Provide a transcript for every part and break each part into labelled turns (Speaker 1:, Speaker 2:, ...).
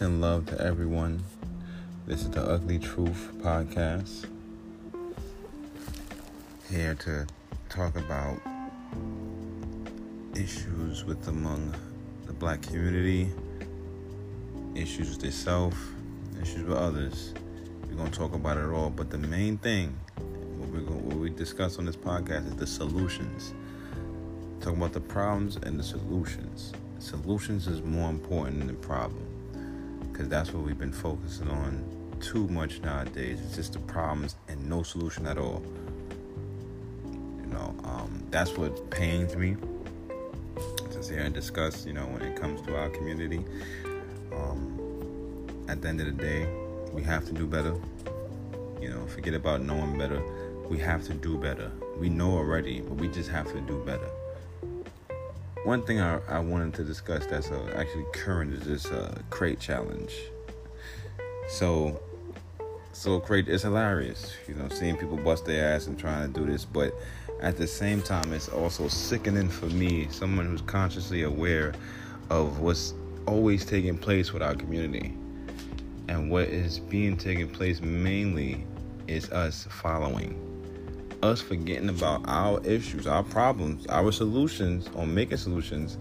Speaker 1: and love to everyone. This is the Ugly Truth podcast. Here to talk about issues with among the black community, issues with itself, issues with others. We're gonna talk about it all, but the main thing, what we what we discuss on this podcast, is the solutions. Talk about the problems and the solutions. Solutions is more important than the problem because that's what we've been focusing on too much nowadays. It's just the problems and no solution at all. You know, um, that's what pains me to sit here and discuss. You know, when it comes to our community. Um, at the end of the day, we have to do better. You know, forget about knowing better. We have to do better. We know already, but we just have to do better one thing I, I wanted to discuss that's uh, actually current is this uh, crate challenge. So, so crate is hilarious, you know, seeing people bust their ass and trying to do this, but at the same time, it's also sickening for me, someone who's consciously aware of what's always taking place with our community. And what is being taken place mainly is us following us forgetting about our issues, our problems, our solutions, or making solutions,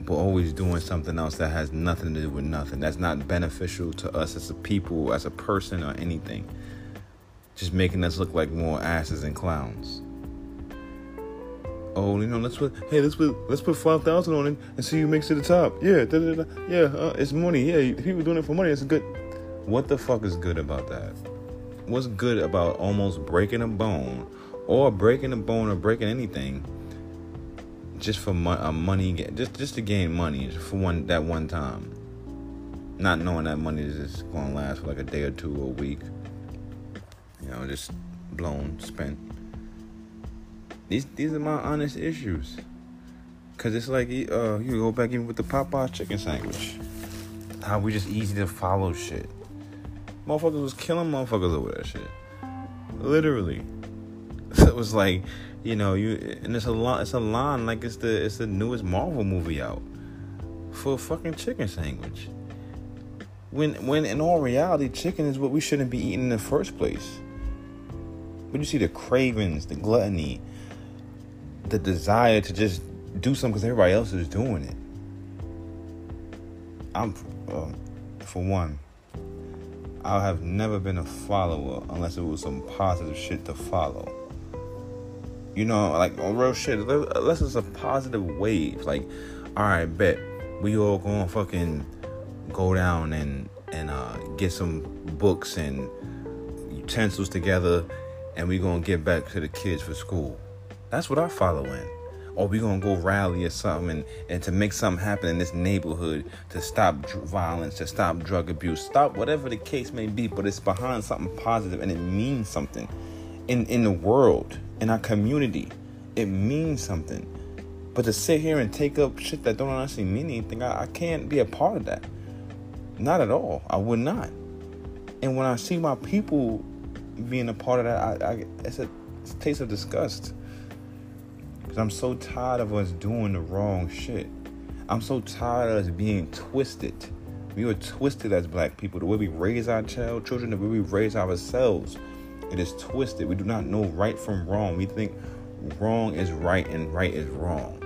Speaker 1: but always doing something else that has nothing to do with nothing. That's not beneficial to us as a people, as a person, or anything. Just making us look like more asses and clowns. Oh, you know, let's put hey, let's put let's put five thousand on it and see who makes it to the top. Yeah, da, da, da. yeah, uh, it's money. Yeah, people doing it for money. It's good. What the fuck is good about that? What's good about almost breaking a bone or breaking a bone or breaking anything just for mo- a money just just to gain money for one that one time? Not knowing that money is just going to last for like a day or two or a week. You know just blown spent. These these are my honest issues. Cause it's like uh, you go back even with the Popeye chicken sandwich. How we just easy to follow shit Motherfuckers was killing motherfuckers over that shit. Literally. It was like, you know, you and it's a lot it's a line like it's the it's the newest Marvel movie out for a fucking chicken sandwich. When when in all reality, chicken is what we shouldn't be eating in the first place. But you see the cravings, the gluttony, the desire to just do something because everybody else is doing it. I'm, uh, for one, I have never been a follower unless it was some positive shit to follow. You know, like on real shit, unless it's a positive wave. Like, all right, bet we all gonna fucking go down and and uh, get some books and utensils together, and we gonna get back to the kids for school. That's what I follow in or we're gonna go rally or something and, and to make something happen in this neighborhood to stop dr- violence to stop drug abuse stop whatever the case may be but it's behind something positive and it means something. In in the world in our community it means something. But to sit here and take up shit that don't honestly mean anything I, I can't be a part of that. Not at all. I would not. And when i see my people being a part of that i, I it's a, it's a taste of disgust because I'm so tired of us doing the wrong shit. I'm so tired of us being twisted. We are twisted as black people. The way we raise our child, children, the way we raise ourselves, it is twisted. We do not know right from wrong. We think wrong is right and right is wrong.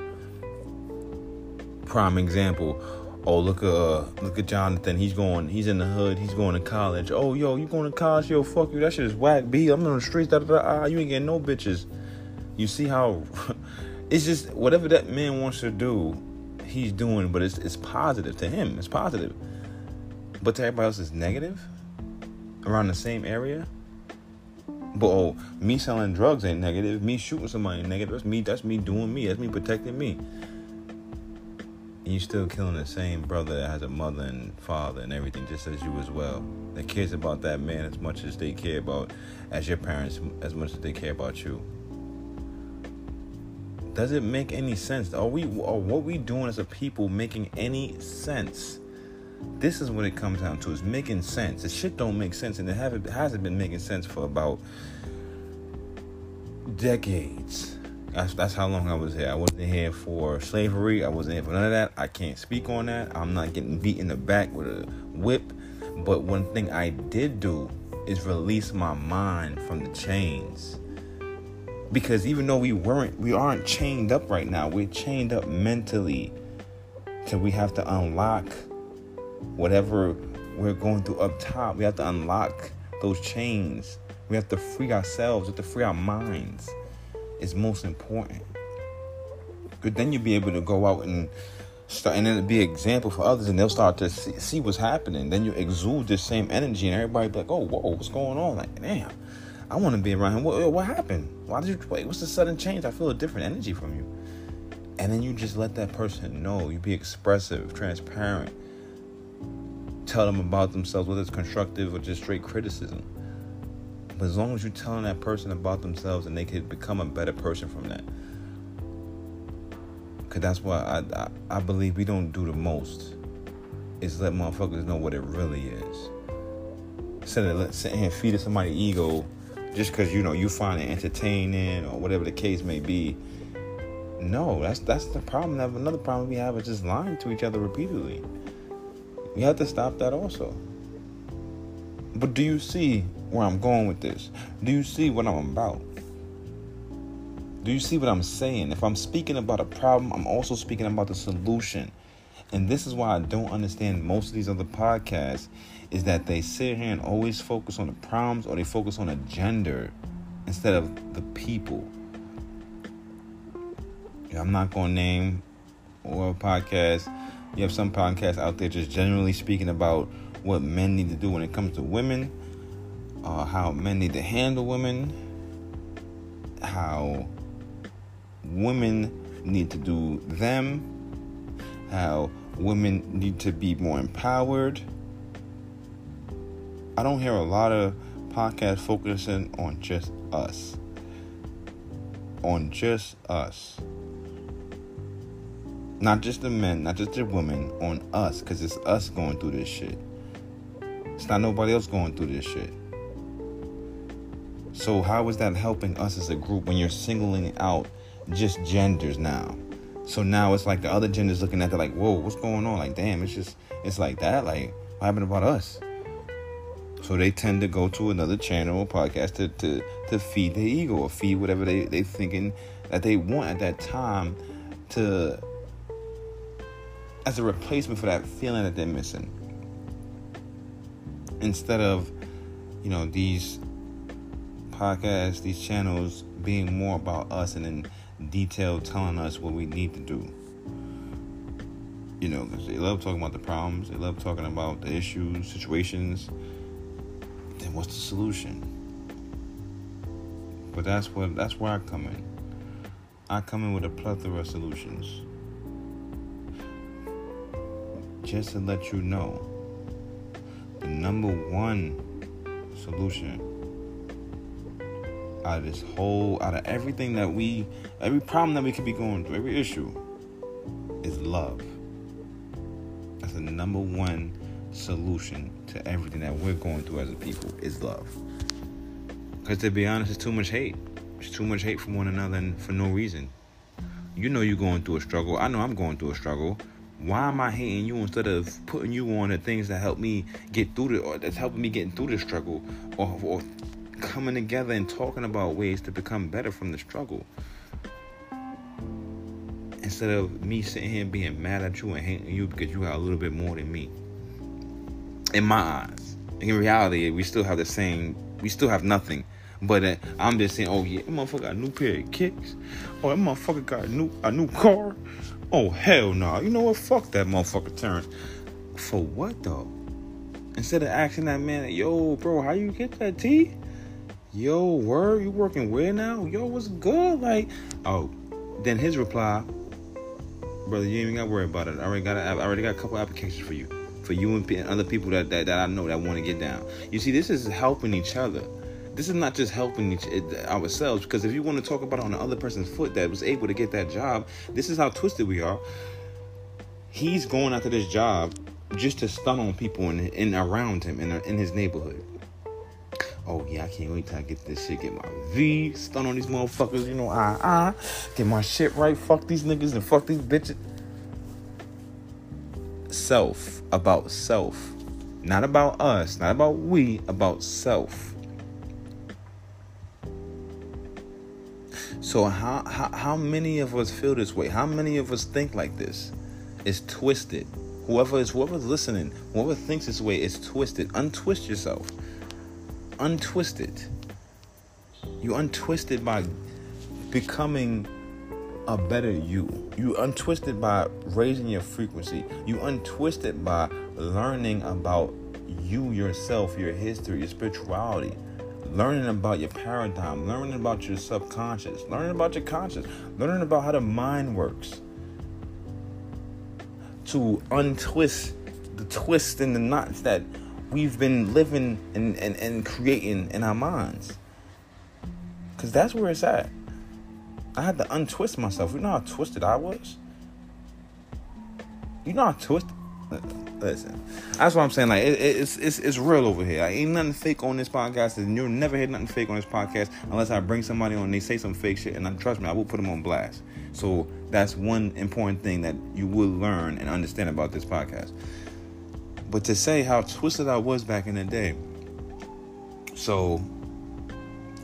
Speaker 1: Prime example. Oh, look at uh, look at Jonathan. He's going. He's in the hood. He's going to college. Oh, yo, you going to college? Yo, fuck you. That shit is whack. B. I'm on the streets. Da da da. Ah, you ain't getting no bitches. You see how it's just whatever that man wants to do, he's doing, but it's it's positive to him. It's positive. But to everybody else it's negative around the same area. But oh, me selling drugs ain't negative. Me shooting somebody ain't negative. That's me. That's me doing me. That's me protecting me. And you still killing the same brother that has a mother and father and everything, just as you as well. That cares about that man as much as they care about, as your parents, as much as they care about you. Does it make any sense? Are we are what we doing as a people making any sense? This is what it comes down to: is making sense. The shit don't make sense, and it haven't hasn't been making sense for about decades. That's that's how long I was here. I wasn't here for slavery. I wasn't here for none of that. I can't speak on that. I'm not getting beat in the back with a whip. But one thing I did do is release my mind from the chains. Because even though we weren't, we aren't chained up right now. We're chained up mentally. So we have to unlock whatever we're going through up top. We have to unlock those chains. We have to free ourselves. We have to free our minds. It's most important. But then you'll be able to go out and start, and then it'll be an example for others, and they'll start to see, see what's happening. Then you exude this same energy, and everybody be like, "Oh, whoa, what's going on?" Like, damn, I want to be around him. What, what happened? Why did you wait? What's the sudden change? I feel a different energy from you. And then you just let that person know. You be expressive, transparent. Tell them about themselves, whether it's constructive or just straight criticism. But as long as you're telling that person about themselves and they could become a better person from that. Cause that's why I, I, I believe we don't do the most is let motherfuckers know what it really is. Instead of sitting here feeding somebody ego just because you know you find it entertaining or whatever the case may be. No, that's that's the problem. Another problem we have is just lying to each other repeatedly. We have to stop that also. But do you see where I'm going with this? Do you see what I'm about? Do you see what I'm saying? If I'm speaking about a problem, I'm also speaking about the solution. And this is why I don't understand most of these other podcasts is that they sit here and always focus on the problems or they focus on a gender instead of the people. I'm not going to name or podcast. You have some podcasts out there just generally speaking about what men need to do when it comes to women, uh, how men need to handle women, how women need to do them, how women need to be more empowered. I don't hear a lot of podcasts focusing on just us. On just us. Not just the men, not just the women, on us, because it's us going through this shit. It's not nobody else going through this shit. So, how is that helping us as a group when you're singling out just genders now? So now it's like the other genders looking at it like, whoa, what's going on? Like, damn, it's just, it's like that. Like, what happened about us? So they tend to go to another channel or podcast to, to, to feed their ego or feed whatever they, they thinking that they want at that time to as a replacement for that feeling that they're missing. Instead of, you know, these podcasts, these channels being more about us and in detail telling us what we need to do. You know, they love talking about the problems, they love talking about the issues, situations. Then what's the solution? But that's what that's where I come in. I come in with a plethora of solutions. Just to let you know, the number one solution out of this whole, out of everything that we, every problem that we could be going through, every issue, is love. That's the number one solution to everything that we're going through as a people is love. Because to be honest, it's too much hate. It's too much hate from one another and for no reason. You know you're going through a struggle. I know I'm going through a struggle. Why am I hating you instead of putting you on the things that help me get through the, or that's helping me get through the struggle, or, or coming together and talking about ways to become better from the struggle. Instead of me sitting here being mad at you and hating you because you got a little bit more than me. In my eyes. In reality, we still have the same, we still have nothing. But uh, I'm just saying, oh yeah, that motherfucker got a new pair of kicks. Oh, that motherfucker got a new a new car. Oh hell no. Nah. You know what? Fuck that motherfucker Terrence. For what though? Instead of asking that man, yo, bro, how you get that T? yo, where you working where now? Yo, what's good? Like, oh, then his reply, brother, you ain't even got to worry about it. I already got, a, I already got a couple applications for you, for you and other people that, that, that I know that want to get down. You see, this is helping each other. This is not just helping each ourselves because if you want to talk about on the other person's foot that was able to get that job, this is how twisted we are. He's going after this job just to stun on people in, in around him in, in his neighborhood Oh yeah, I can't wait till I get this shit, get my V, stun on these motherfuckers, you know, ah ah, get my shit right, fuck these niggas and fuck these bitches. Self, about self. Not about us, not about we, about self. So how, how how many of us feel this way? How many of us think like this? It's twisted. Whoever is whoever's listening, whoever thinks this way is twisted. Untwist yourself. Untwist it. You untwist it by becoming a better you. You untwist it by raising your frequency. You untwist it by learning about you yourself, your history, your spirituality learning about your paradigm, learning about your subconscious, learning about your conscious, learning about how the mind works. To untwist the twists and the knots that we've been living and, and, and creating in our minds. Because that's where it's at. I had to untwist myself. You know how twisted I was? You know how twisted Listen, that's what I'm saying. Like it, it's it's it's real over here. Like, ain't nothing fake on this podcast. And you'll never hear nothing fake on this podcast unless I bring somebody on and they say some fake shit. And I, trust me, I will put them on blast. So that's one important thing that you will learn and understand about this podcast. But to say how twisted I was back in the day. So,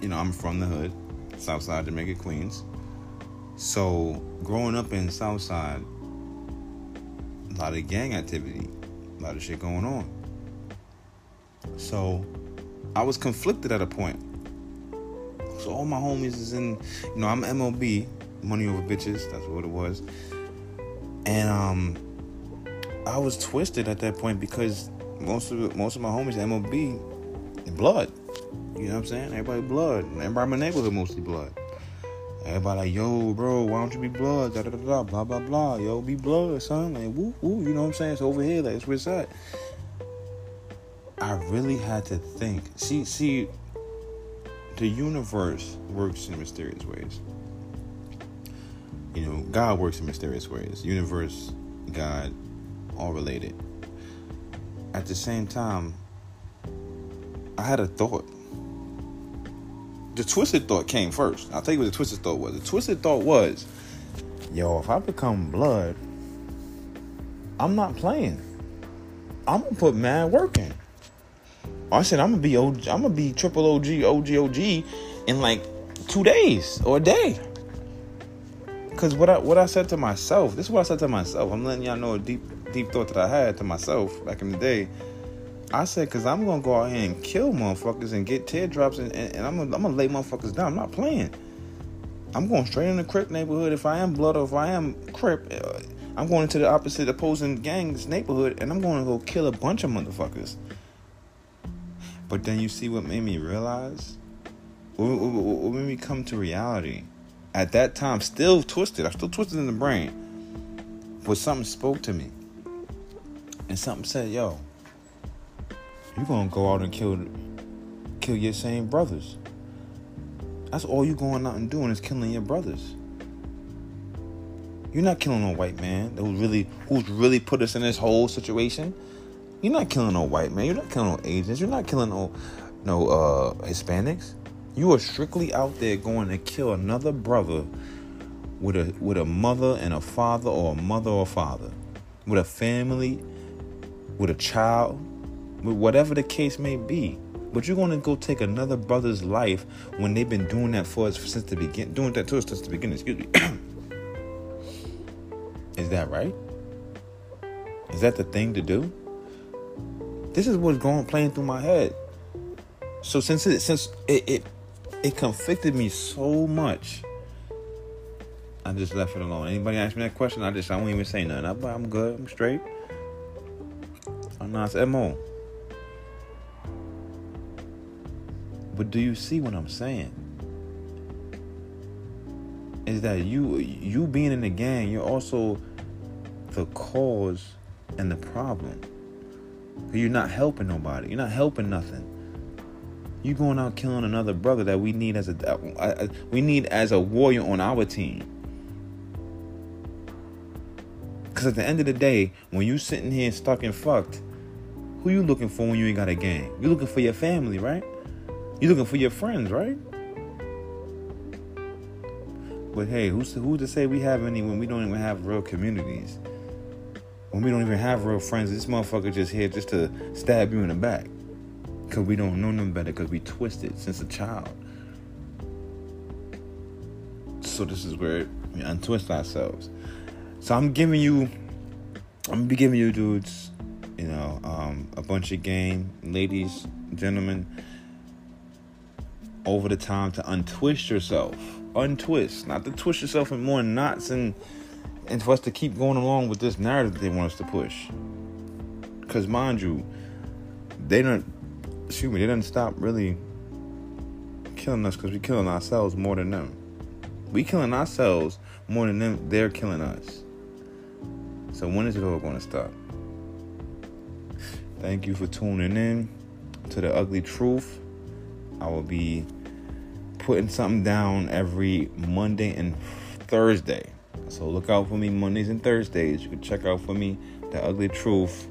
Speaker 1: you know, I'm from the hood, Southside Jamaica, Queens. So growing up in Southside a lot of gang activity, a lot of shit going on. So I was conflicted at a point. So all my homies is in, you know, I'm MOB, money over bitches, that's what it was. And um I was twisted at that point because most of most of my homies MOB blood. You know what I'm saying? Everybody blood. Everybody in my neighborhood mostly blood. Everybody like, yo, bro, why don't you be blood? Da da da da, blah blah blah. Yo, be blood, son. Like, woo woo. You know what I'm saying? It's over here. Like, it's where it's at. I really had to think. See, see, the universe works in mysterious ways. You know, God works in mysterious ways. Universe, God, all related. At the same time, I had a thought the twisted thought came first. I'll tell you what the twisted thought was. The twisted thought was, yo, if I become blood, I'm not playing. I'm gonna put mad work in. I said I'm gonna be OG, I'm gonna be triple OG, OG, OG in like two days or a day. Cause what I what I said to myself, this is what I said to myself. I'm letting y'all know a deep deep thought that I had to myself back in the day. I said, cause I'm gonna go out here and kill motherfuckers and get teardrops and, and, and I'm, I'm gonna lay motherfuckers down. I'm not playing. I'm going straight in the Crip neighborhood. If I am blood or if I am Crip, uh, I'm going into the opposite opposing gangs neighborhood and I'm going to go kill a bunch of motherfuckers. But then you see what made me realize? What, what, what made me come to reality? At that time, still twisted. I'm still twisted in the brain. But something spoke to me. And something said, yo, you're gonna go out and kill kill your same brothers. That's all you going out and doing is killing your brothers. You're not killing no white man who's really who's really put us in this whole situation. You're not killing no white man. You're not killing no Asians. You're not killing no no uh, Hispanics. You are strictly out there going to kill another brother with a with a mother and a father or a mother or father, with a family, with a child, with whatever the case may be. But you're gonna go take another brother's life when they've been doing that for us since the beginning, doing that to us since the beginning. Excuse me. is that right? Is that the thing to do? This is what's going playing through my head. So since it since it it, it conflicted me so much, I just left it alone. Anybody ask me that question, I just I won't even say nothing. I, I'm good. I'm straight. Not mo. But do you see what I'm saying? Is that you you being in the gang, you're also the cause and the problem. You're not helping nobody. You're not helping nothing. You going out killing another brother that we need as a we need as a warrior on our team. Cause at the end of the day, when you sitting here stuck and fucked, who you looking for when you ain't got a gang? You looking for your family, right? You're looking for your friends, right? But hey, who's to, who's to say we have any when we don't even have real communities? When we don't even have real friends, this motherfucker just here just to stab you in the back. Because we don't know them better because we twisted since a child. So this is where we untwist ourselves. So I'm giving you, I'm gonna be giving you dudes, you know, um, a bunch of game, ladies, gentlemen, over the time to untwist yourself. Untwist, not to twist yourself in more knots and and for us to keep going along with this narrative that they want us to push. Cause mind you, they don't excuse me, they don't stop really killing us because we're killing ourselves more than them. We killing ourselves more than them, they're killing us. So when is it all gonna stop? Thank you for tuning in to the ugly truth. I will be putting something down every Monday and Thursday. So look out for me Mondays and Thursdays. You can check out for me the ugly truth